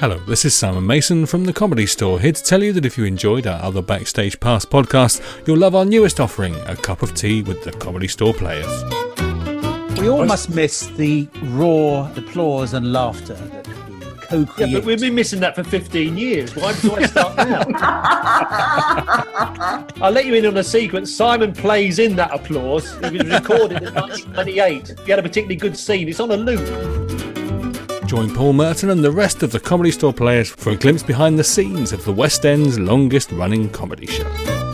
Hello, this is Simon Mason from the Comedy Store, here to tell you that if you enjoyed our other Backstage Pass podcast, you'll love our newest offering, A Cup of Tea with the Comedy Store players. We all must miss the raw applause and laughter that we Yeah, co-create. but we've been missing that for 15 years. Why do I start now? I'll let you in on a sequence. Simon plays in that applause. It was recorded in 1998. If you had a particularly good scene, it's on a loop. Join Paul Merton and the rest of the Comedy Store players for a glimpse behind the scenes of the West End's longest running comedy show.